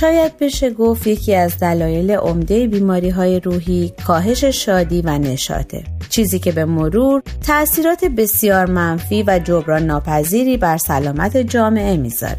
شاید بشه گفت یکی از دلایل عمده بیماری های روحی کاهش شادی و نشاطه. چیزی که به مرور تأثیرات بسیار منفی و جبران ناپذیری بر سلامت جامعه می‌ذاره.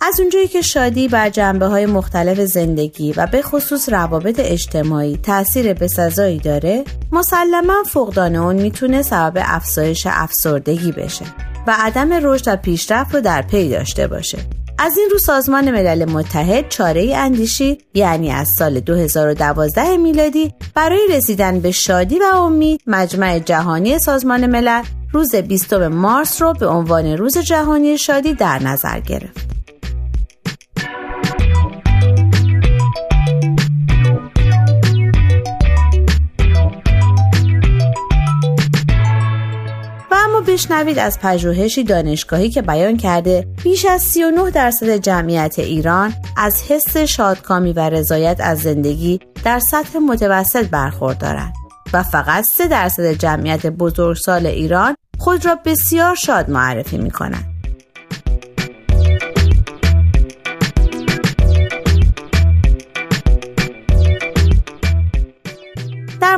از اونجایی که شادی بر جنبه های مختلف زندگی و به خصوص روابط اجتماعی تاثیر بسزایی داره مسلما فقدان اون می‌تونه سبب افزایش افسردگی بشه و عدم رشد و پیشرفت رو در پی داشته باشه. از این رو سازمان ملل متحد چاره اندیشی یعنی از سال 2012 میلادی برای رسیدن به شادی و امید مجمع جهانی سازمان ملل روز 20 مارس رو به عنوان روز جهانی شادی در نظر گرفت. بشنوید از پژوهشی دانشگاهی که بیان کرده بیش از 39 درصد جمعیت ایران از حس شادکامی و رضایت از زندگی در سطح متوسط برخوردارند و فقط 3 درصد جمعیت بزرگسال ایران خود را بسیار شاد معرفی می کنند.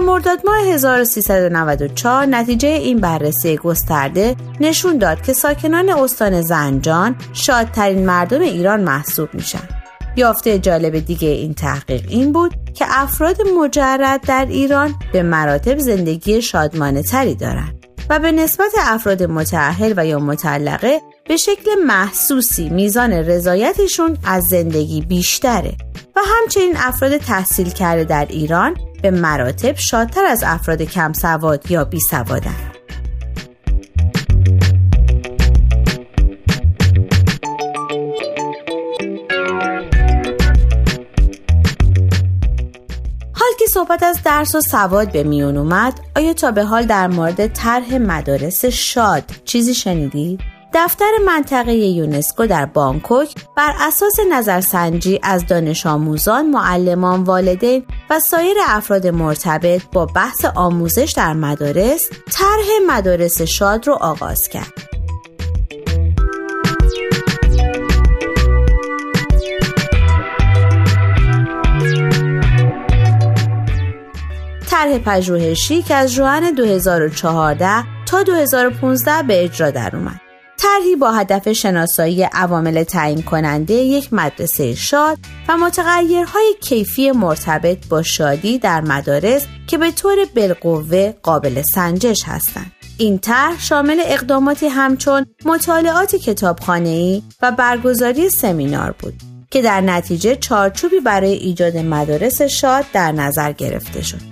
مرداد ماه 1394 نتیجه این بررسی گسترده نشون داد که ساکنان استان زنجان شادترین مردم ایران محسوب میشن. یافته جالب دیگه این تحقیق این بود که افراد مجرد در ایران به مراتب زندگی شادمانه تری دارند و به نسبت افراد متعهل و یا مطلقه به شکل محسوسی میزان رضایتشون از زندگی بیشتره و همچنین افراد تحصیل کرده در ایران به مراتب شادتر از افراد کم سواد یا بی سوادن. صحبت از درس و سواد به میون اومد آیا تا به حال در مورد طرح مدارس شاد چیزی شنیدید؟ دفتر منطقه یونسکو در بانکوک بر اساس نظرسنجی از دانش آموزان، معلمان، والدین و سایر افراد مرتبط با بحث آموزش در مدارس طرح مدارس شاد رو آغاز کرد. طرح پژوهشی که از جوان 2014 تا 2015 به اجرا در اومد. طرحی با هدف شناسایی عوامل تعیین کننده یک مدرسه شاد و متغیرهای کیفی مرتبط با شادی در مدارس که به طور بالقوه قابل سنجش هستند. این طرح شامل اقداماتی همچون مطالعات کتابخانه‌ای و برگزاری سمینار بود که در نتیجه چارچوبی برای ایجاد مدارس شاد در نظر گرفته شد.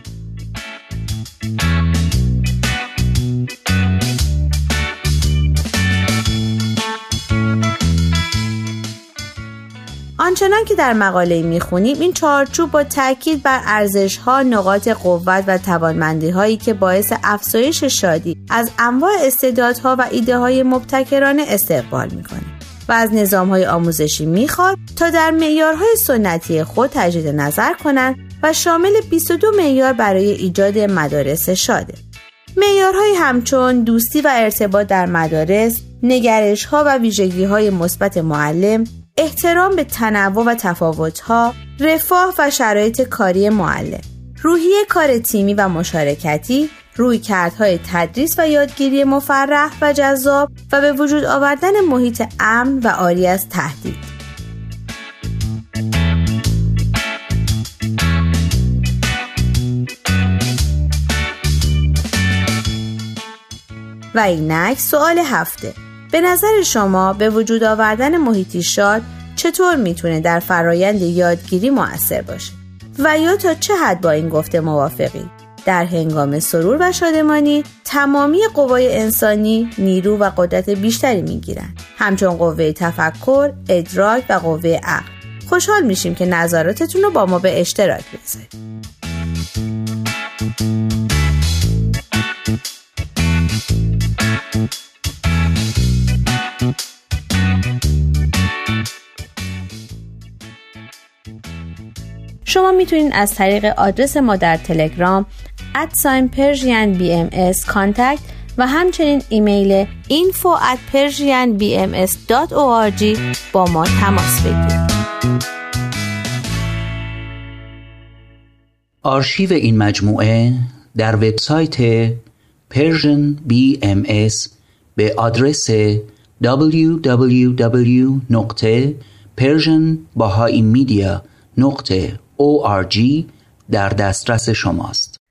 آنچنان که در مقاله می‌خونیم این چارچوب با تاکید بر ارزش ها نقاط قوت و توانمندی هایی که باعث افزایش شادی از انواع استعدادها و ایده های مبتکرانه استقبال می‌کنه و از نظام های آموزشی می‌خواد تا در معیارهای سنتی خود تجدید نظر کنند و شامل 22 معیار برای ایجاد مدارس شاده. معیارهایی همچون دوستی و ارتباط در مدارس نگرش ها و ویژگی های مثبت معلم احترام به تنوع و تفاوتها، رفاه و شرایط کاری معلم، روحیه کار تیمی و مشارکتی، روی کردهای تدریس و یادگیری مفرح و جذاب و به وجود آوردن محیط امن و عالی از تهدید. و اینک سوال هفته به نظر شما به وجود آوردن محیطی شاد چطور می‌تونه در فرایند یادگیری موثر باشه؟ و یا تا چه حد با این گفته موافقی؟ در هنگام سرور و شادمانی تمامی قوای انسانی نیرو و قدرت بیشتری می‌گیرند. همچون قوه تفکر ادراک و قوه عقل. خوشحال میشیم که نظراتتون رو با ما به اشتراک بذارید. شما می‌تونید از طریق آدرس ما در تلگرام at sign Persian BM و همچنین ایمیل info با ما تماس بگیرید. آرشیو این مجموعه در وبسایت Persian BMS به آدرس www.persianbahaimedia.org در دسترس شماست.